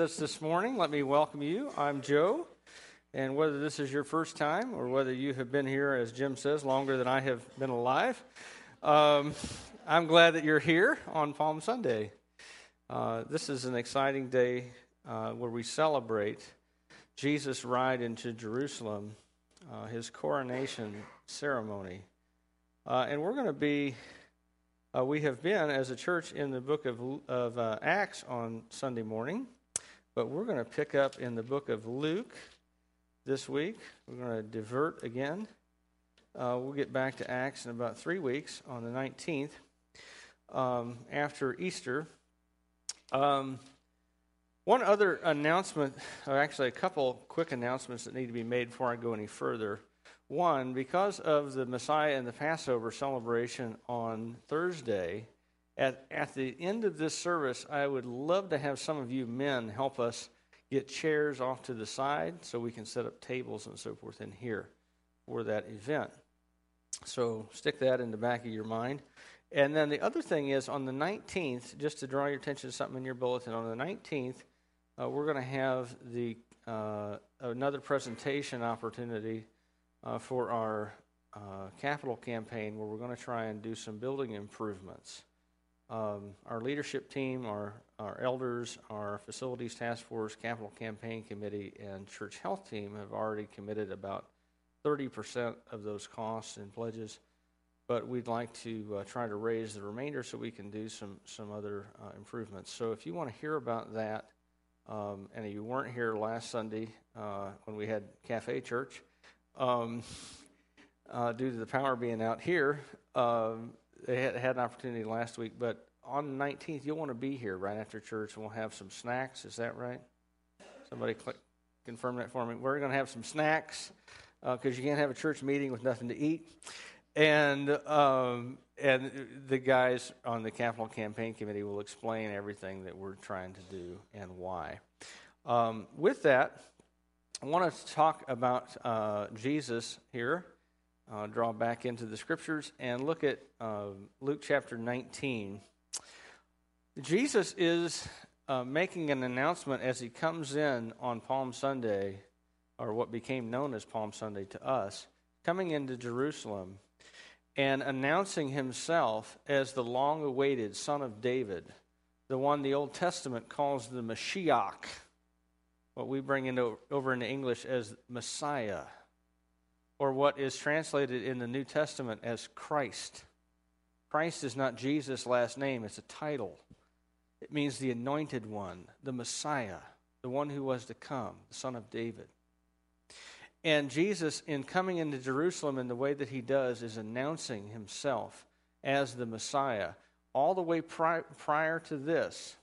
us this morning. Let me welcome you. I'm Joe. And whether this is your first time or whether you have been here, as Jim says, longer than I have been alive, um, I'm glad that you're here on Palm Sunday. Uh, this is an exciting day uh, where we celebrate Jesus' ride into Jerusalem, uh, his coronation ceremony. Uh, and we're going to be, uh, we have been as a church in the book of, of uh, Acts on Sunday morning. But we're going to pick up in the book of Luke this week. We're going to divert again. Uh, we'll get back to Acts in about three weeks on the 19th um, after Easter. Um, one other announcement, or actually a couple quick announcements that need to be made before I go any further. One, because of the Messiah and the Passover celebration on Thursday, at, at the end of this service, I would love to have some of you men help us get chairs off to the side so we can set up tables and so forth in here for that event. So stick that in the back of your mind. And then the other thing is on the 19th, just to draw your attention to something in your bulletin, on the 19th, uh, we're going to have the uh, another presentation opportunity uh, for our uh, capital campaign where we're going to try and do some building improvements. Um, our leadership team, our, our elders, our facilities task force, capital campaign committee, and church health team have already committed about 30% of those costs and pledges. But we'd like to uh, try to raise the remainder so we can do some, some other uh, improvements. So if you want to hear about that, um, and you weren't here last Sunday uh, when we had Cafe Church, um, uh, due to the power being out here, um, they had, had an opportunity last week, but on the 19th, you'll want to be here right after church, and we'll have some snacks. Is that right? Somebody click, confirm that for me. We're going to have some snacks because uh, you can't have a church meeting with nothing to eat. And um, and the guys on the capital campaign committee will explain everything that we're trying to do and why. Um, with that, I want to talk about uh, Jesus here uh, draw back into the scriptures and look at uh, Luke chapter 19. Jesus is uh, making an announcement as he comes in on Palm Sunday, or what became known as Palm Sunday to us, coming into Jerusalem and announcing himself as the long awaited Son of David, the one the Old Testament calls the Mashiach, what we bring into, over into English as Messiah or what is translated in the New Testament as Christ. Christ is not Jesus' last name, it's a title. It means the anointed one, the Messiah, the one who was to come, the Son of David. And Jesus, in coming into Jerusalem in the way that he does, is announcing himself as the Messiah. All the way pri- prior to this,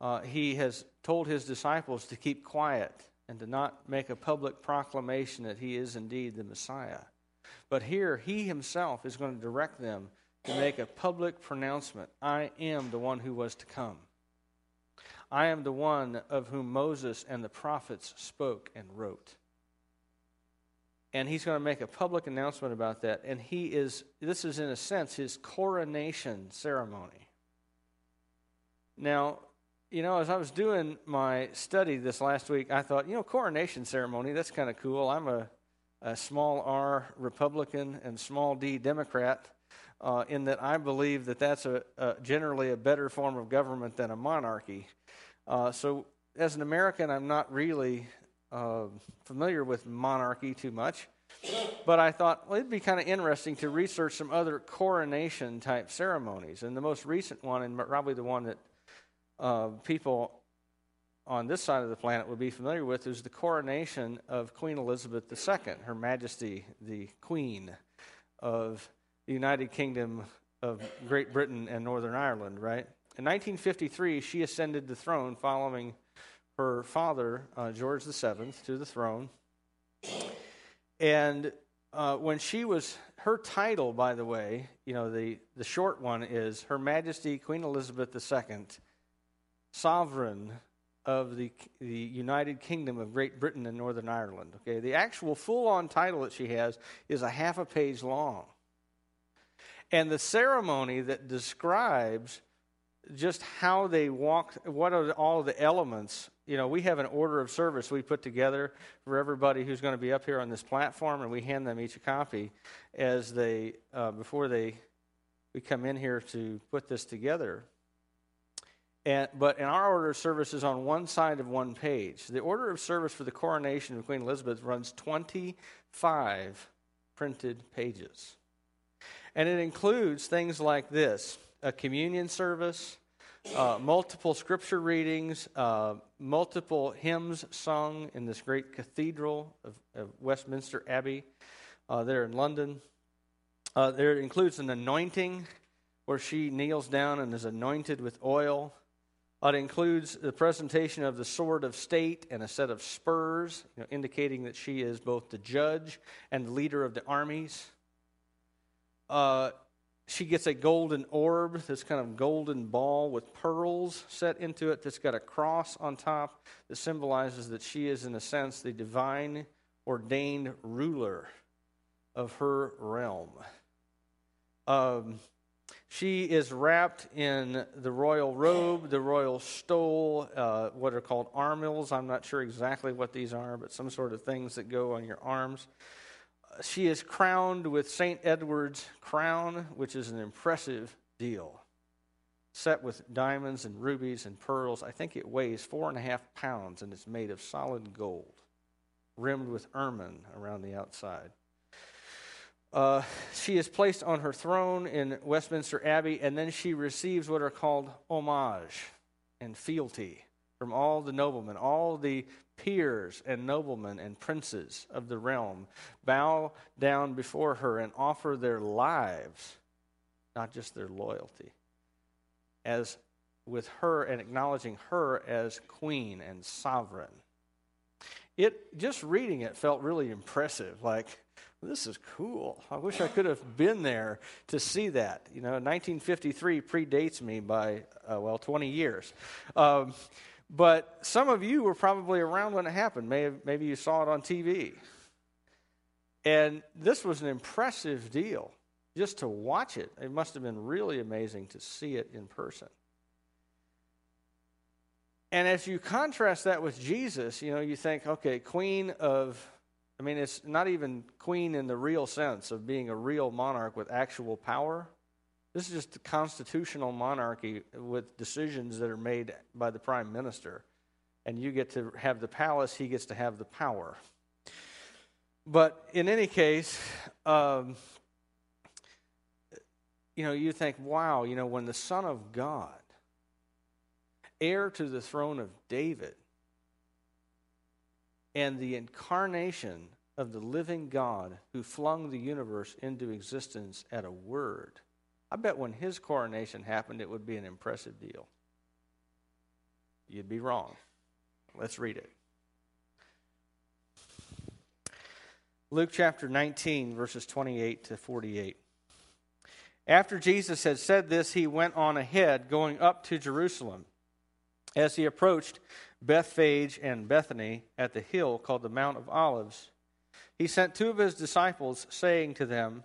uh, he has told his disciples to keep quiet and to not make a public proclamation that he is indeed the Messiah. But here, he himself is going to direct them to make a public pronouncement I am the one who was to come. I am the one of whom Moses and the prophets spoke and wrote. And he's going to make a public announcement about that. And he is, this is in a sense, his coronation ceremony. Now, you know, as I was doing my study this last week, I thought, you know, coronation ceremony, that's kind of cool. I'm a, a small r Republican and small d Democrat, uh, in that I believe that that's a, a, generally a better form of government than a monarchy. Uh, so, as an American, I'm not really uh, familiar with monarchy too much. But I thought, well, it'd be kind of interesting to research some other coronation type ceremonies. And the most recent one, and probably the one that uh, people on this side of the planet would be familiar with is the coronation of Queen Elizabeth II, Her Majesty the Queen of the United Kingdom of Great Britain and Northern Ireland, right? In 1953, she ascended the throne following her father, uh, George VII, to the throne. And uh, when she was, her title, by the way, you know, the, the short one is Her Majesty Queen Elizabeth II sovereign of the, the United Kingdom of Great Britain and Northern Ireland. Okay, the actual full on title that she has is a half a page long. And the ceremony that describes just how they walked, what are all the elements. You know, we have an order of service we put together for everybody who's going to be up here on this platform, and we hand them each a copy as they, uh, before they, we come in here to put this together. And, but in our order of service is on one side of one page. The order of service for the coronation of Queen Elizabeth runs 25 printed pages. And it includes things like this a communion service, uh, multiple scripture readings, uh, multiple hymns sung in this great cathedral of, of Westminster Abbey uh, there in London. Uh, there includes an anointing where she kneels down and is anointed with oil. It includes the presentation of the sword of state and a set of spurs, you know, indicating that she is both the judge and the leader of the armies. Uh, she gets a golden orb, this kind of golden ball with pearls set into it that's got a cross on top that symbolizes that she is, in a sense, the divine ordained ruler of her realm. Um, she is wrapped in the royal robe, the royal stole, uh, what are called armills. I'm not sure exactly what these are, but some sort of things that go on your arms. Uh, she is crowned with St. Edward's crown, which is an impressive deal. Set with diamonds and rubies and pearls. I think it weighs four and a half pounds and it's made of solid gold, rimmed with ermine around the outside. Uh, she is placed on her throne in Westminster Abbey, and then she receives what are called homage and fealty from all the noblemen, all the peers and noblemen and princes of the realm bow down before her and offer their lives, not just their loyalty, as with her and acknowledging her as queen and sovereign. It just reading it felt really impressive. Like, this is cool. I wish I could have been there to see that. You know, 1953 predates me by, uh, well, 20 years. Um, but some of you were probably around when it happened. Maybe, maybe you saw it on TV. And this was an impressive deal. Just to watch it, it must have been really amazing to see it in person. And as you contrast that with Jesus, you know, you think, okay, queen of I mean, it's not even queen in the real sense of being a real monarch with actual power. This is just a constitutional monarchy with decisions that are made by the prime minister. And you get to have the palace, he gets to have the power. But in any case, um, you know, you think, wow, you know, when the Son of God, heir to the throne of David, and the incarnation of the living God who flung the universe into existence at a word. I bet when his coronation happened, it would be an impressive deal. You'd be wrong. Let's read it. Luke chapter 19, verses 28 to 48. After Jesus had said this, he went on ahead, going up to Jerusalem. As he approached Bethphage and Bethany at the hill called the Mount of Olives, he sent two of his disciples, saying to them,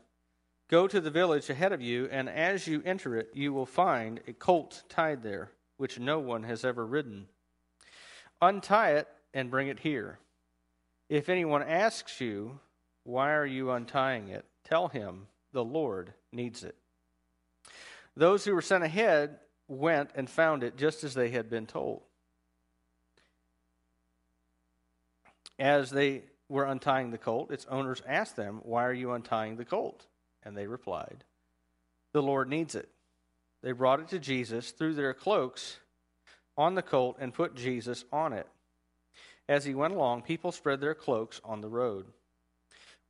Go to the village ahead of you, and as you enter it, you will find a colt tied there, which no one has ever ridden. Untie it and bring it here. If anyone asks you, Why are you untying it? tell him, The Lord needs it. Those who were sent ahead went and found it just as they had been told. As they were untying the colt, its owners asked them, Why are you untying the colt? And they replied, The Lord needs it. They brought it to Jesus, threw their cloaks on the colt, and put Jesus on it. As he went along, people spread their cloaks on the road.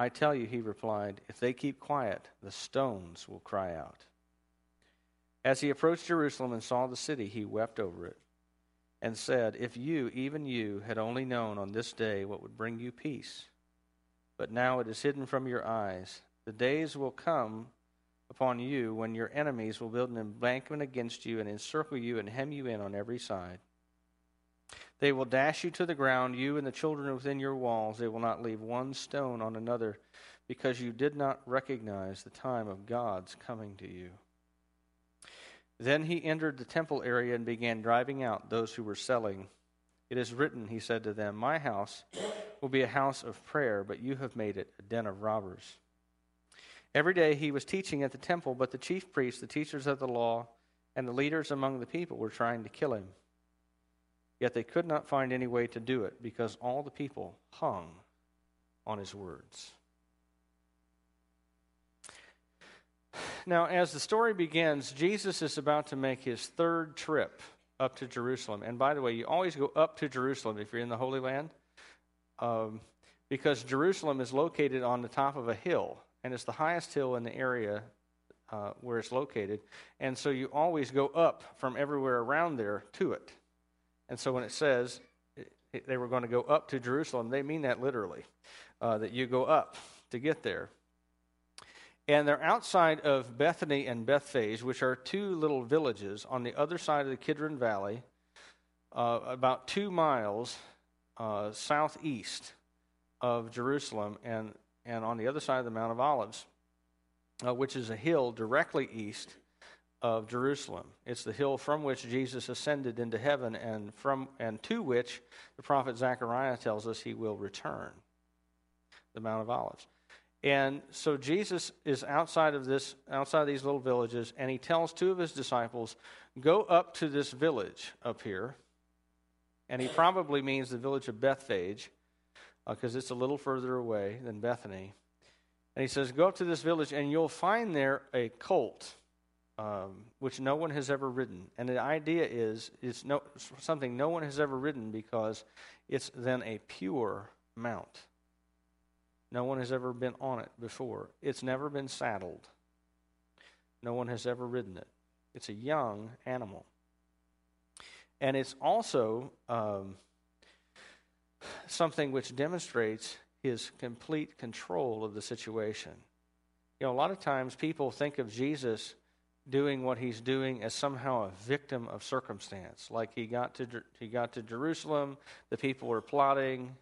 I tell you, he replied, if they keep quiet, the stones will cry out. As he approached Jerusalem and saw the city, he wept over it, and said, If you, even you, had only known on this day what would bring you peace, but now it is hidden from your eyes. The days will come upon you when your enemies will build an embankment against you and encircle you and hem you in on every side. They will dash you to the ground, you and the children within your walls. They will not leave one stone on another, because you did not recognize the time of God's coming to you. Then he entered the temple area and began driving out those who were selling. It is written, he said to them, My house will be a house of prayer, but you have made it a den of robbers. Every day he was teaching at the temple, but the chief priests, the teachers of the law, and the leaders among the people were trying to kill him. Yet they could not find any way to do it because all the people hung on his words. Now, as the story begins, Jesus is about to make his third trip up to Jerusalem. And by the way, you always go up to Jerusalem if you're in the Holy Land, um, because Jerusalem is located on the top of a hill, and it's the highest hill in the area uh, where it's located. And so you always go up from everywhere around there to it. And so when it says they were going to go up to Jerusalem, they mean that literally, uh, that you go up to get there. And they're outside of Bethany and Bethphage, which are two little villages on the other side of the Kidron Valley, uh, about two miles uh, southeast of Jerusalem and, and on the other side of the Mount of Olives, uh, which is a hill directly east of Jerusalem. It's the hill from which Jesus ascended into heaven and from and to which the prophet Zechariah tells us he will return. The Mount of Olives. And so Jesus is outside of this outside of these little villages and he tells two of his disciples, "Go up to this village up here." And he probably means the village of Bethphage because uh, it's a little further away than Bethany. And he says, Go up to this village, and you'll find there a colt um, which no one has ever ridden. And the idea is it's no, something no one has ever ridden because it's then a pure mount. No one has ever been on it before. It's never been saddled. No one has ever ridden it. It's a young animal. And it's also um, something which demonstrates his complete control of the situation. You know, a lot of times people think of Jesus doing what he's doing as somehow a victim of circumstance. Like he got to he got to Jerusalem, the people were plotting,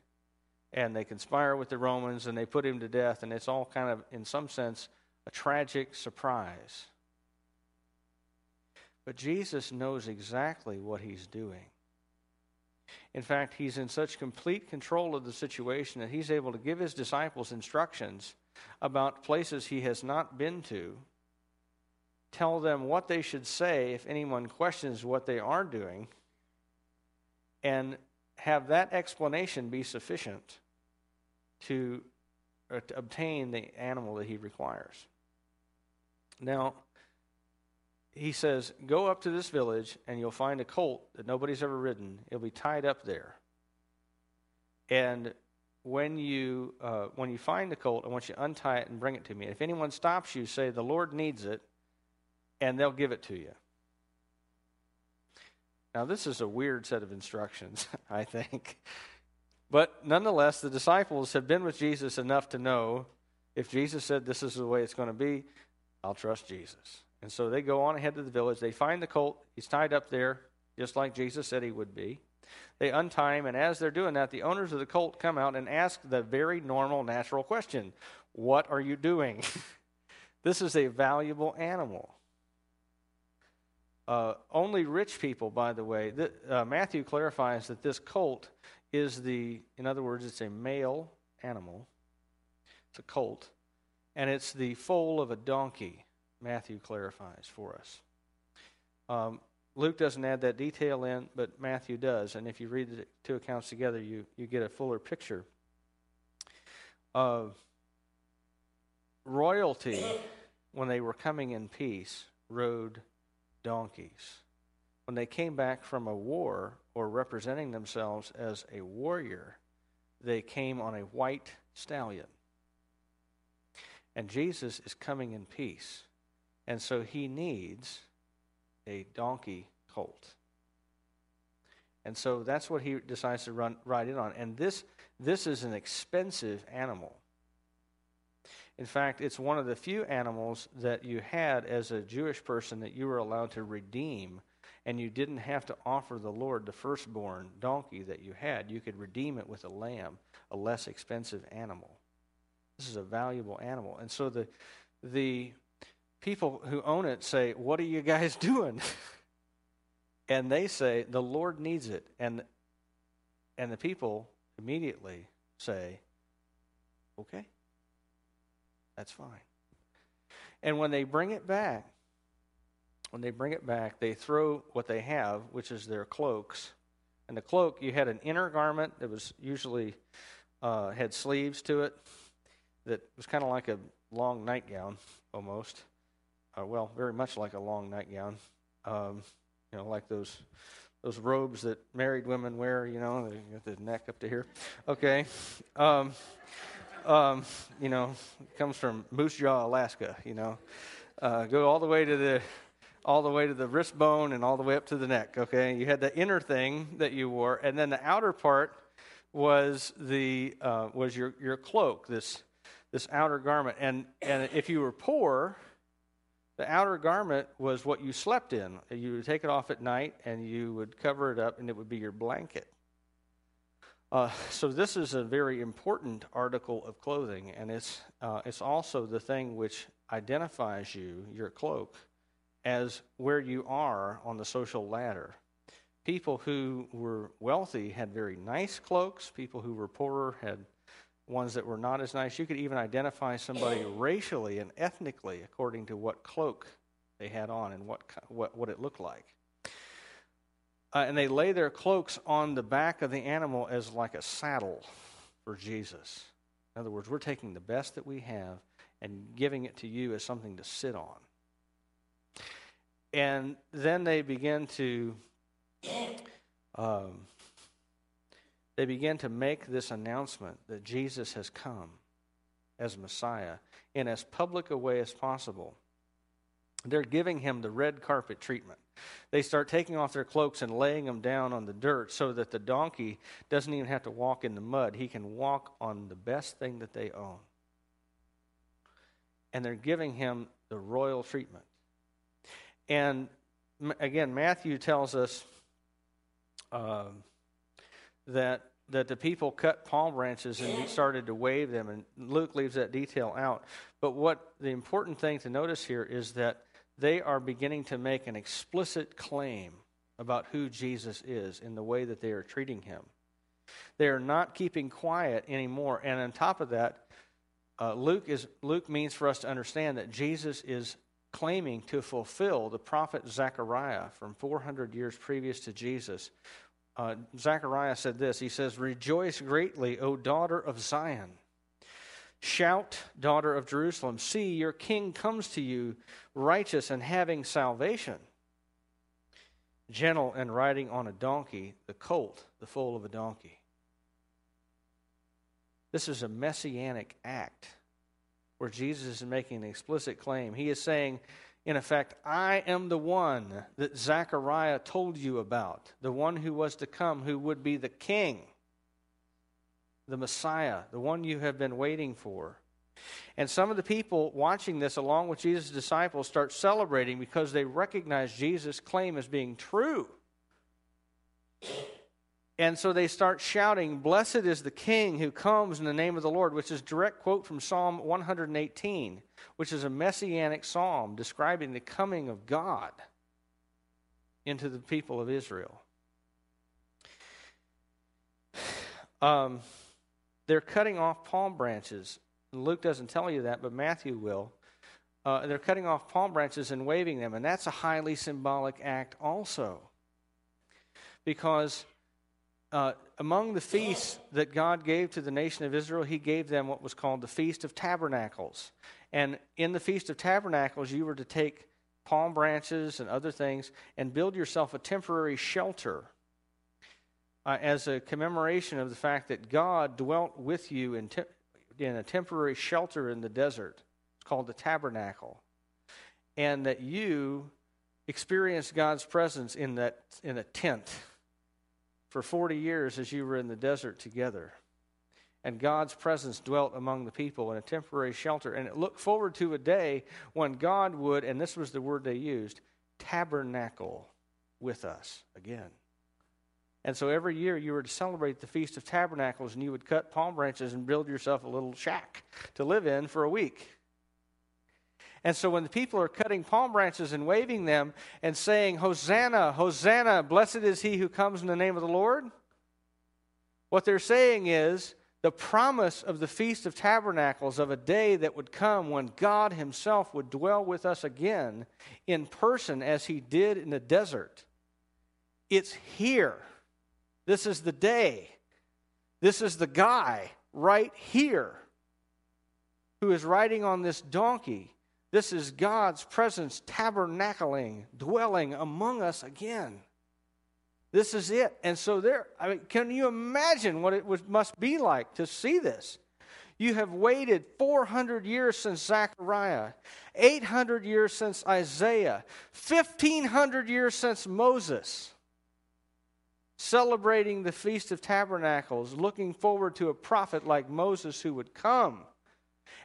and they conspire with the Romans, and they put him to death, and it's all kind of, in some sense, a tragic surprise. But Jesus knows exactly what he's doing. In fact, he's in such complete control of the situation that he's able to give his disciples instructions about places he has not been to tell them what they should say if anyone questions what they are doing, and have that explanation be sufficient to, uh, to obtain the animal that he requires. Now, he says, Go up to this village and you'll find a colt that nobody's ever ridden. It'll be tied up there. And when you, uh, when you find the colt, I want you to untie it and bring it to me. If anyone stops you, say, The Lord needs it, and they'll give it to you. Now, this is a weird set of instructions, I think. But nonetheless, the disciples have been with Jesus enough to know if Jesus said this is the way it's going to be, I'll trust Jesus. And so they go on ahead to the village. They find the colt. He's tied up there, just like Jesus said he would be. They untie him, and as they're doing that, the owners of the colt come out and ask the very normal, natural question What are you doing? this is a valuable animal. Uh, only rich people, by the way, uh, Matthew clarifies that this colt is the, in other words, it's a male animal. It's a colt. And it's the foal of a donkey, Matthew clarifies for us. Um, Luke doesn't add that detail in, but Matthew does. And if you read the two accounts together, you, you get a fuller picture. of royalty, when they were coming in peace, rode donkeys. When they came back from a war or representing themselves as a warrior, they came on a white stallion. And Jesus is coming in peace. And so he needs a donkey colt. And so that's what he decides to run, ride in on. And this, this is an expensive animal. In fact, it's one of the few animals that you had as a Jewish person that you were allowed to redeem, and you didn't have to offer the Lord the firstborn donkey that you had. You could redeem it with a lamb, a less expensive animal. This is a valuable animal. And so the, the people who own it say, What are you guys doing? and they say, The Lord needs it. And, and the people immediately say, Okay. That's fine. And when they bring it back, when they bring it back, they throw what they have, which is their cloaks. And the cloak, you had an inner garment that was usually uh, had sleeves to it, that was kind of like a long nightgown almost. Uh, well, very much like a long nightgown. Um, you know, like those those robes that married women wear. You know, they got the neck up to here. Okay. Um, um, you know, comes from Moose Jaw, Alaska. You know, uh, go all the way to the all the way to the wrist bone and all the way up to the neck. Okay, you had the inner thing that you wore, and then the outer part was the uh, was your your cloak, this this outer garment, and and if you were poor. The outer garment was what you slept in. You would take it off at night and you would cover it up, and it would be your blanket. Uh, so this is a very important article of clothing, and it's uh, it's also the thing which identifies you, your cloak, as where you are on the social ladder. People who were wealthy had very nice cloaks. People who were poorer had ones that were not as nice. You could even identify somebody racially and ethnically according to what cloak they had on and what what, what it looked like. Uh, and they lay their cloaks on the back of the animal as like a saddle for Jesus. In other words, we're taking the best that we have and giving it to you as something to sit on. And then they begin to um, they begin to make this announcement that Jesus has come as Messiah in as public a way as possible. They're giving him the red carpet treatment. They start taking off their cloaks and laying them down on the dirt so that the donkey doesn't even have to walk in the mud. He can walk on the best thing that they own. And they're giving him the royal treatment. And again, Matthew tells us uh, that that the people cut palm branches and started to wave them, and Luke leaves that detail out. But what the important thing to notice here is that they are beginning to make an explicit claim about who Jesus is in the way that they are treating him. They are not keeping quiet anymore. And on top of that, uh, Luke, is, Luke means for us to understand that Jesus is claiming to fulfill the prophet Zechariah from 400 years previous to Jesus. Uh, Zechariah said this He says, Rejoice greatly, O daughter of Zion. Shout, daughter of Jerusalem, see, your king comes to you, righteous and having salvation, gentle and riding on a donkey, the colt, the foal of a donkey. This is a messianic act where Jesus is making an explicit claim. He is saying, in effect, I am the one that Zechariah told you about, the one who was to come, who would be the king the Messiah, the one you have been waiting for. And some of the people watching this, along with Jesus' disciples, start celebrating because they recognize Jesus' claim as being true. And so they start shouting, Blessed is the King who comes in the name of the Lord, which is direct quote from Psalm 118, which is a messianic psalm describing the coming of God into the people of Israel. Um, they're cutting off palm branches. Luke doesn't tell you that, but Matthew will. Uh, they're cutting off palm branches and waving them, and that's a highly symbolic act also. Because uh, among the feasts that God gave to the nation of Israel, He gave them what was called the Feast of Tabernacles. And in the Feast of Tabernacles, you were to take palm branches and other things and build yourself a temporary shelter uh, as a commemoration of the fact that God dwelt with you in, te- in a temporary shelter in the desert. It's called the tabernacle. And that you experienced God's presence in that in a tent for 40 years as you were in the desert together. And God's presence dwelt among the people in a temporary shelter. And it looked forward to a day when God would, and this was the word they used, tabernacle with us again. And so every year you were to celebrate the Feast of Tabernacles and you would cut palm branches and build yourself a little shack to live in for a week. And so when the people are cutting palm branches and waving them and saying, Hosanna, Hosanna, blessed is he who comes in the name of the Lord, what they're saying is the promise of the Feast of Tabernacles of a day that would come when God Himself would dwell with us again in person as He did in the desert. It's here. This is the day. This is the guy right here who is riding on this donkey. This is God's presence tabernacling, dwelling among us again. This is it. And so there, I mean, can you imagine what it was, must be like to see this? You have waited 400 years since Zechariah, 800 years since Isaiah, 1500 years since Moses, celebrating the Feast of Tabernacles, looking forward to a prophet like Moses who would come.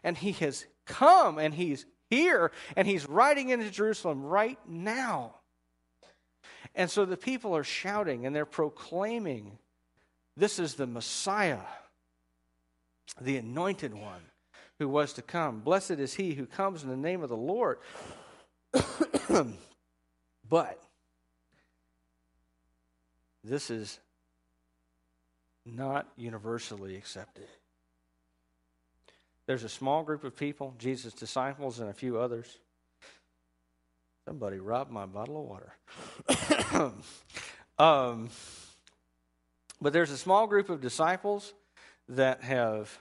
And he has come and he's here and he's riding into Jerusalem right now. And so the people are shouting and they're proclaiming, This is the Messiah, the anointed one who was to come. Blessed is he who comes in the name of the Lord. but this is not universally accepted. There's a small group of people, Jesus' disciples, and a few others Somebody robbed my bottle of water. um, but there's a small group of disciples that have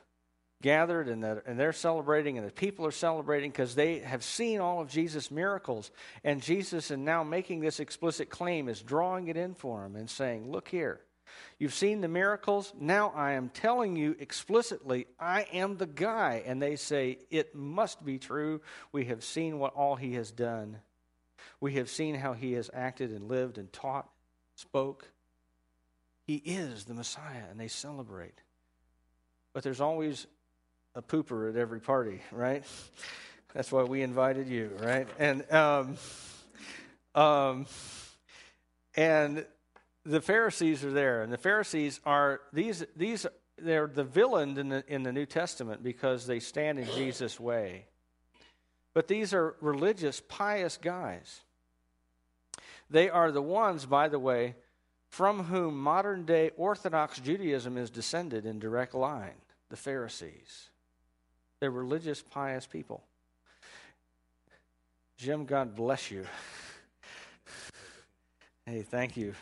gathered and, that, and they're celebrating, and the people are celebrating because they have seen all of Jesus' miracles. And Jesus, and now making this explicit claim, is drawing it in for them and saying, Look here. You've seen the miracles. Now I am telling you explicitly, I am the guy. And they say, It must be true. We have seen what all he has done. We have seen how he has acted and lived and taught, spoke. He is the Messiah, and they celebrate. But there's always a pooper at every party, right? That's why we invited you, right? And um, um, and the Pharisees are there, and the Pharisees are these these they're the villain in the in the New Testament because they stand in Jesus' way. But these are religious, pious guys. They are the ones, by the way, from whom modern day Orthodox Judaism is descended in direct line the Pharisees. They're religious, pious people. Jim, God bless you. hey, thank you.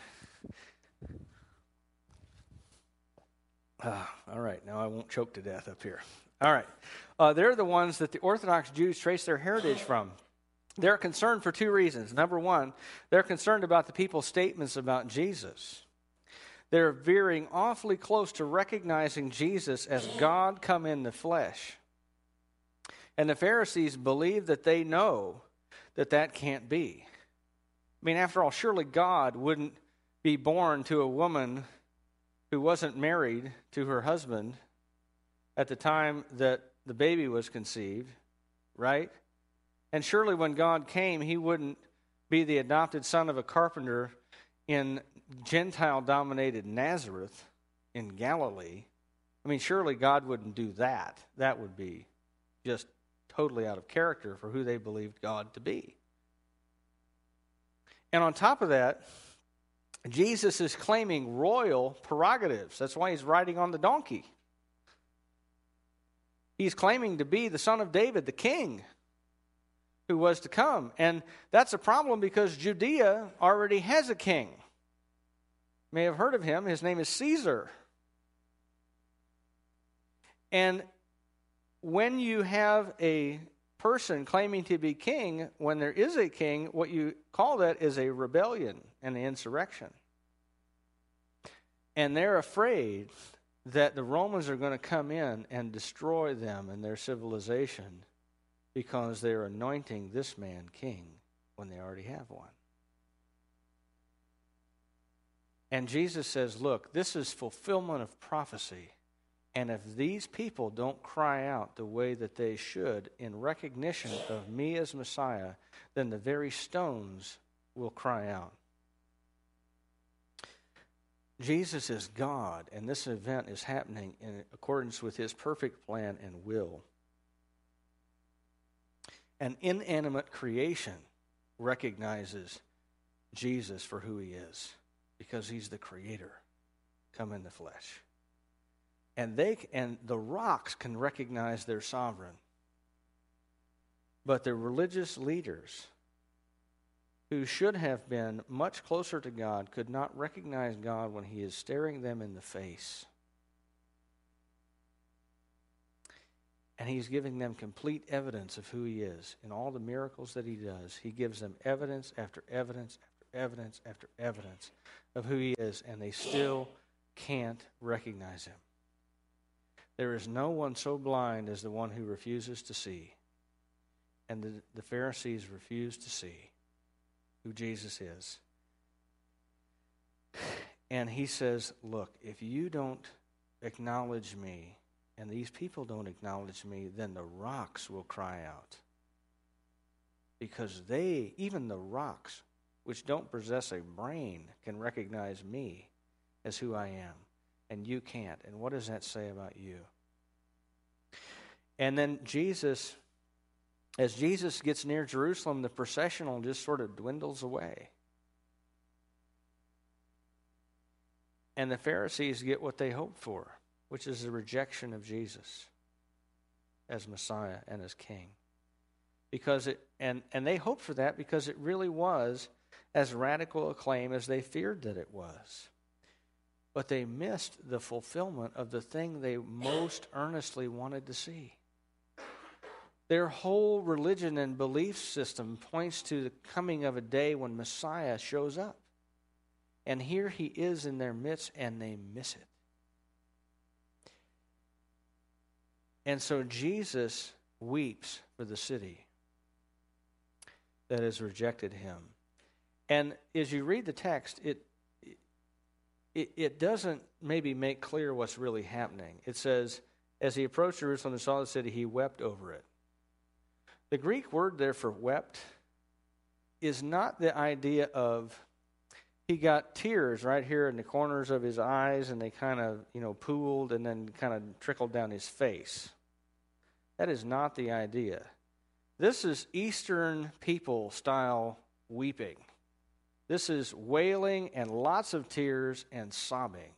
Ah, all right, now I won't choke to death up here. All right. Uh, they're the ones that the Orthodox Jews trace their heritage from. They're concerned for two reasons. Number one, they're concerned about the people's statements about Jesus. They're veering awfully close to recognizing Jesus as God come in the flesh. And the Pharisees believe that they know that that can't be. I mean, after all, surely God wouldn't be born to a woman who wasn't married to her husband at the time that the baby was conceived, right? And surely when God came, he wouldn't be the adopted son of a carpenter in Gentile dominated Nazareth in Galilee. I mean, surely God wouldn't do that. That would be just totally out of character for who they believed God to be. And on top of that, Jesus is claiming royal prerogatives. That's why he's riding on the donkey. He's claiming to be the son of David, the king who was to come. And that's a problem because Judea already has a king. You may have heard of him. His name is Caesar. And when you have a person claiming to be king, when there is a king, what you call that is a rebellion and an insurrection. And they're afraid that the Romans are going to come in and destroy them and their civilization because they're anointing this man king when they already have one. And Jesus says, Look, this is fulfillment of prophecy. And if these people don't cry out the way that they should in recognition of me as Messiah, then the very stones will cry out. Jesus is God, and this event is happening in accordance with his perfect plan and will. An inanimate creation recognizes Jesus for who he is because he's the creator come in the flesh. And they and the rocks can recognize their sovereign. But the religious leaders who should have been much closer to God could not recognize God when he is staring them in the face. And he's giving them complete evidence of who he is. In all the miracles that he does, he gives them evidence after evidence after evidence after evidence of who he is, and they still can't recognize him. There is no one so blind as the one who refuses to see. And the, the Pharisees refuse to see who Jesus is. And he says, Look, if you don't acknowledge me, and these people don't acknowledge me, then the rocks will cry out. Because they, even the rocks, which don't possess a brain, can recognize me as who I am, and you can't. And what does that say about you? And then Jesus, as Jesus gets near Jerusalem, the processional just sort of dwindles away. And the Pharisees get what they hope for which is the rejection of Jesus as Messiah and as King. Because it and, and they hoped for that because it really was as radical a claim as they feared that it was. But they missed the fulfillment of the thing they most earnestly wanted to see. Their whole religion and belief system points to the coming of a day when Messiah shows up. And here he is in their midst, and they miss it. And so Jesus weeps for the city that has rejected him. And as you read the text, it, it, it doesn't maybe make clear what's really happening. It says, as he approached Jerusalem and saw the city, he wept over it. The Greek word there for wept is not the idea of he got tears right here in the corners of his eyes and they kind of, you know, pooled and then kind of trickled down his face. That is not the idea. This is Eastern people style weeping. This is wailing and lots of tears and sobbing.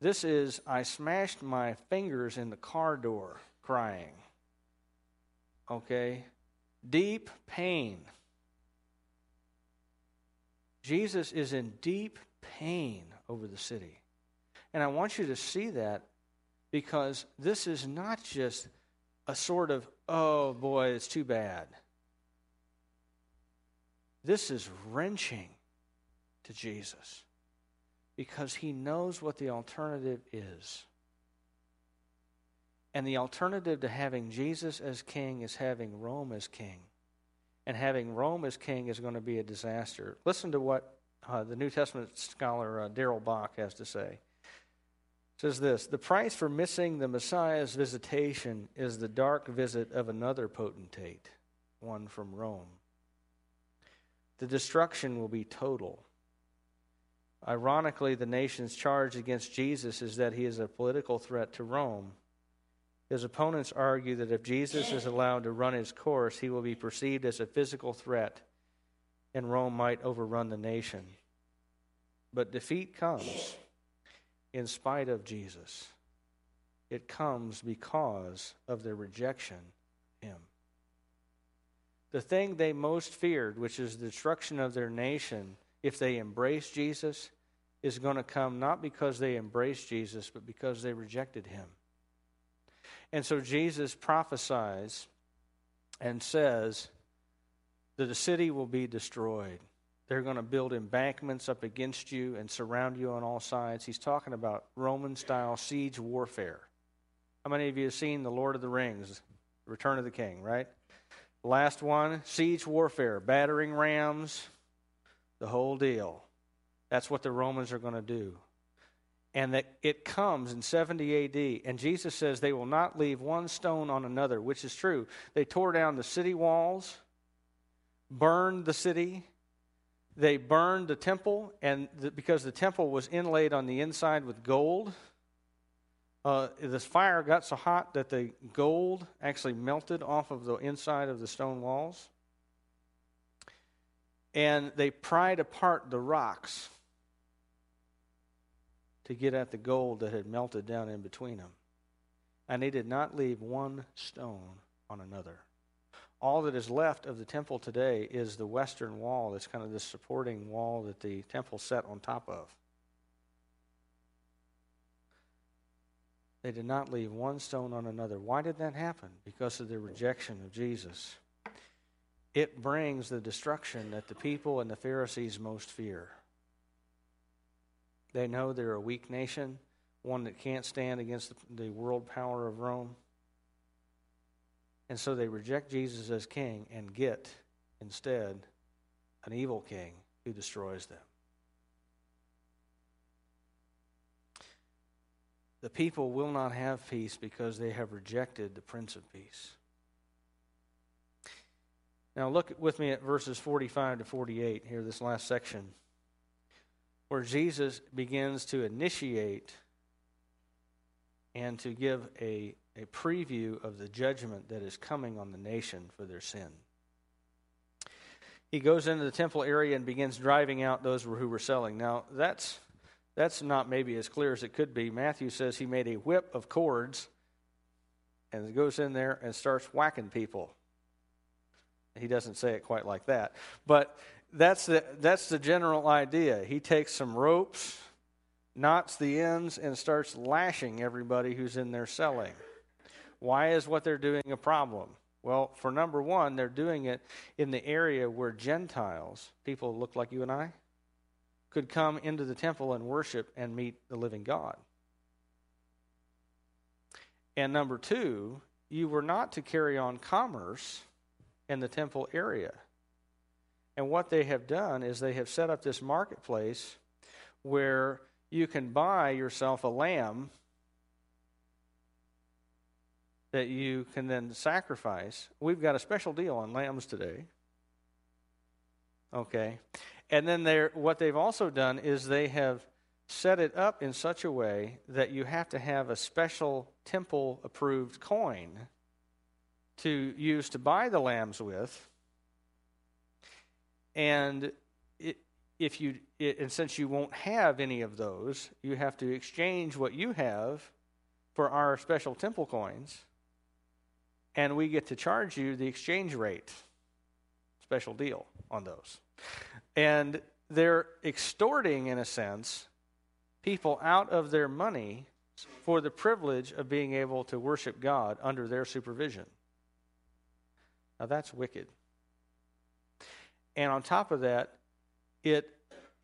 This is, I smashed my fingers in the car door crying. Okay? Deep pain. Jesus is in deep pain over the city. And I want you to see that because this is not just a sort of, oh boy, it's too bad. This is wrenching to Jesus because he knows what the alternative is. And the alternative to having Jesus as king is having Rome as king and having Rome as king is going to be a disaster. Listen to what uh, the New Testament scholar uh, Darrell Bock has to say. It says this The price for missing the Messiah's visitation is the dark visit of another potentate, one from Rome. The destruction will be total. Ironically, the nation's charge against Jesus is that he is a political threat to Rome his opponents argue that if Jesus is allowed to run his course, he will be perceived as a physical threat and Rome might overrun the nation. But defeat comes in spite of Jesus. It comes because of their rejection. The thing they most feared, which is the destruction of their nation, if they embrace Jesus, is going to come not because they embraced Jesus, but because they rejected him. And so Jesus prophesies and says that the city will be destroyed. They're going to build embankments up against you and surround you on all sides. He's talking about Roman style siege warfare. How many of you have seen The Lord of the Rings, Return of the King, right? Last one, siege warfare, battering rams, the whole deal. That's what the Romans are going to do. And that it comes in 70 AD, and Jesus says they will not leave one stone on another, which is true. They tore down the city walls, burned the city, they burned the temple, and the, because the temple was inlaid on the inside with gold, uh, this fire got so hot that the gold actually melted off of the inside of the stone walls. And they pried apart the rocks to get at the gold that had melted down in between them. And they did not leave one stone on another. All that is left of the temple today is the western wall that's kind of this supporting wall that the temple set on top of. They did not leave one stone on another. Why did that happen? Because of their rejection of Jesus. It brings the destruction that the people and the Pharisees most fear. They know they're a weak nation, one that can't stand against the world power of Rome. And so they reject Jesus as king and get instead an evil king who destroys them. The people will not have peace because they have rejected the Prince of Peace. Now, look with me at verses 45 to 48 here, this last section, where Jesus begins to initiate and to give a, a preview of the judgment that is coming on the nation for their sin. He goes into the temple area and begins driving out those who were selling. Now, that's that's not maybe as clear as it could be. Matthew says he made a whip of cords and goes in there and starts whacking people. He doesn't say it quite like that. But that's the, that's the general idea. He takes some ropes, knots the ends, and starts lashing everybody who's in there selling. Why is what they're doing a problem? Well, for number one, they're doing it in the area where Gentiles, people look like you and I, could come into the temple and worship and meet the living God. And number two, you were not to carry on commerce in the temple area. And what they have done is they have set up this marketplace where you can buy yourself a lamb that you can then sacrifice. We've got a special deal on lambs today. Okay. And then what they've also done is they have set it up in such a way that you have to have a special temple approved coin to use to buy the lambs with. And it, if you it, and since you won't have any of those, you have to exchange what you have for our special temple coins, and we get to charge you the exchange rate. Special deal on those. And they're extorting, in a sense, people out of their money for the privilege of being able to worship God under their supervision. Now, that's wicked. And on top of that, it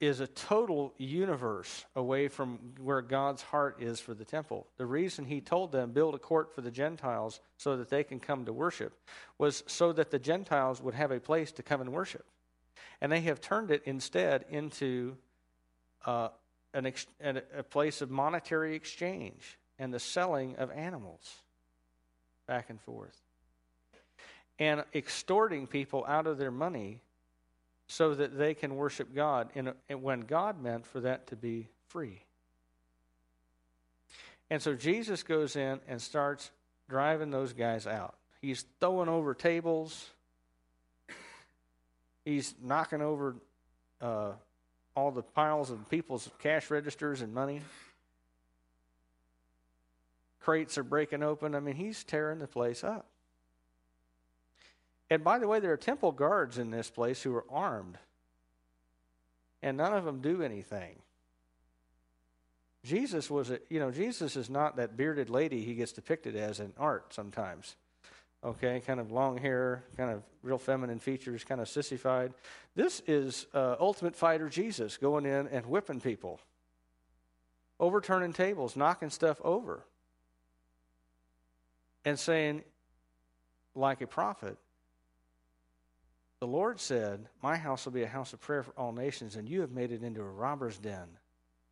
is a total universe away from where God's heart is for the temple. The reason he told them, build a court for the Gentiles so that they can come to worship, was so that the Gentiles would have a place to come and worship. And they have turned it instead into uh, an ex- a place of monetary exchange and the selling of animals back and forth. And extorting people out of their money so that they can worship God in a, when God meant for that to be free. And so Jesus goes in and starts driving those guys out. He's throwing over tables. He's knocking over uh, all the piles of people's cash registers and money. Crates are breaking open. I mean, he's tearing the place up. And by the way, there are temple guards in this place who are armed, and none of them do anything. Jesus was, a, you know, Jesus is not that bearded lady he gets depicted as in art sometimes okay, kind of long hair, kind of real feminine features, kind of sissified. This is uh, Ultimate Fighter Jesus going in and whipping people, overturning tables, knocking stuff over, and saying, like a prophet, The Lord said, My house will be a house of prayer for all nations, and you have made it into a robber's den.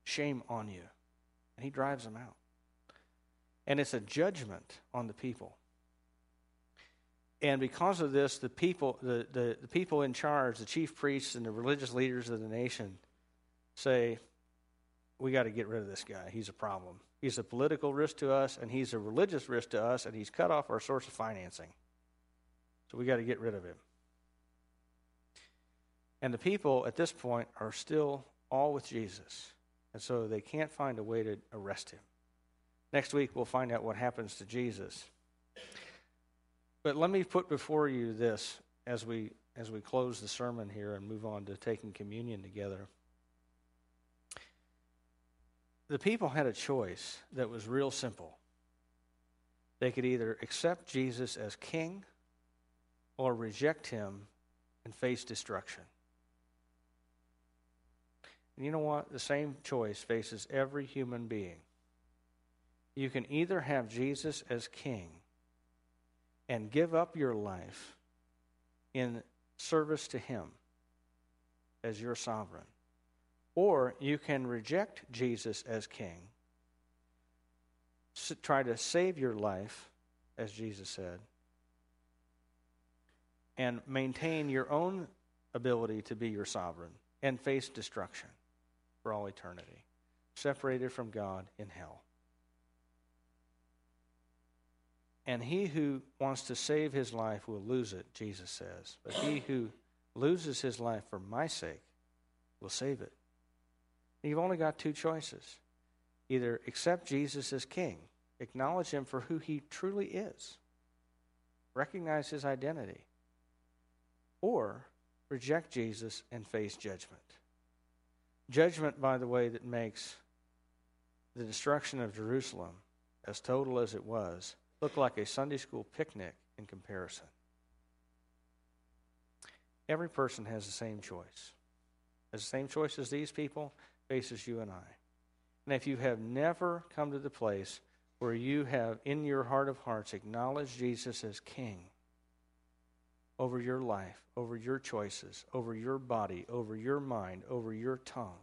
Shame on you. And he drives them out. And it's a judgment on the people. And because of this, the people, the, the, the people in charge, the chief priests and the religious leaders of the nation, say, We got to get rid of this guy. He's a problem. He's a political risk to us, and he's a religious risk to us, and he's cut off our source of financing. So we got to get rid of him. And the people at this point are still all with Jesus. And so they can't find a way to arrest him. Next week, we'll find out what happens to Jesus. But let me put before you this as we, as we close the sermon here and move on to taking communion together. The people had a choice that was real simple. They could either accept Jesus as king or reject him and face destruction. And you know what? The same choice faces every human being. You can either have Jesus as king and give up your life in service to him as your sovereign, or you can reject Jesus as king, try to save your life, as Jesus said, and maintain your own ability to be your sovereign and face destruction for all eternity, separated from God in hell. And he who wants to save his life will lose it, Jesus says. But he who loses his life for my sake will save it. You've only got two choices either accept Jesus as king, acknowledge him for who he truly is, recognize his identity, or reject Jesus and face judgment. Judgment, by the way, that makes the destruction of Jerusalem, as total as it was, look like a Sunday school picnic in comparison. Every person has the same choice. Has the same choice as these people, faces you and I. And if you have never come to the place where you have, in your heart of hearts, acknowledged Jesus as King over your life, over your choices, over your body, over your mind, over your tongue,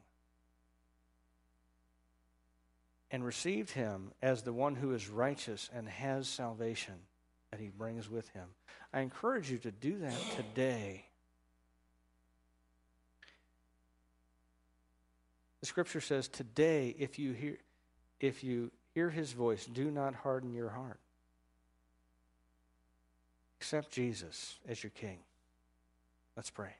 and received him as the one who is righteous and has salvation that he brings with him. I encourage you to do that today. The scripture says, Today, if you hear if you hear his voice, do not harden your heart. Accept Jesus as your king. Let's pray.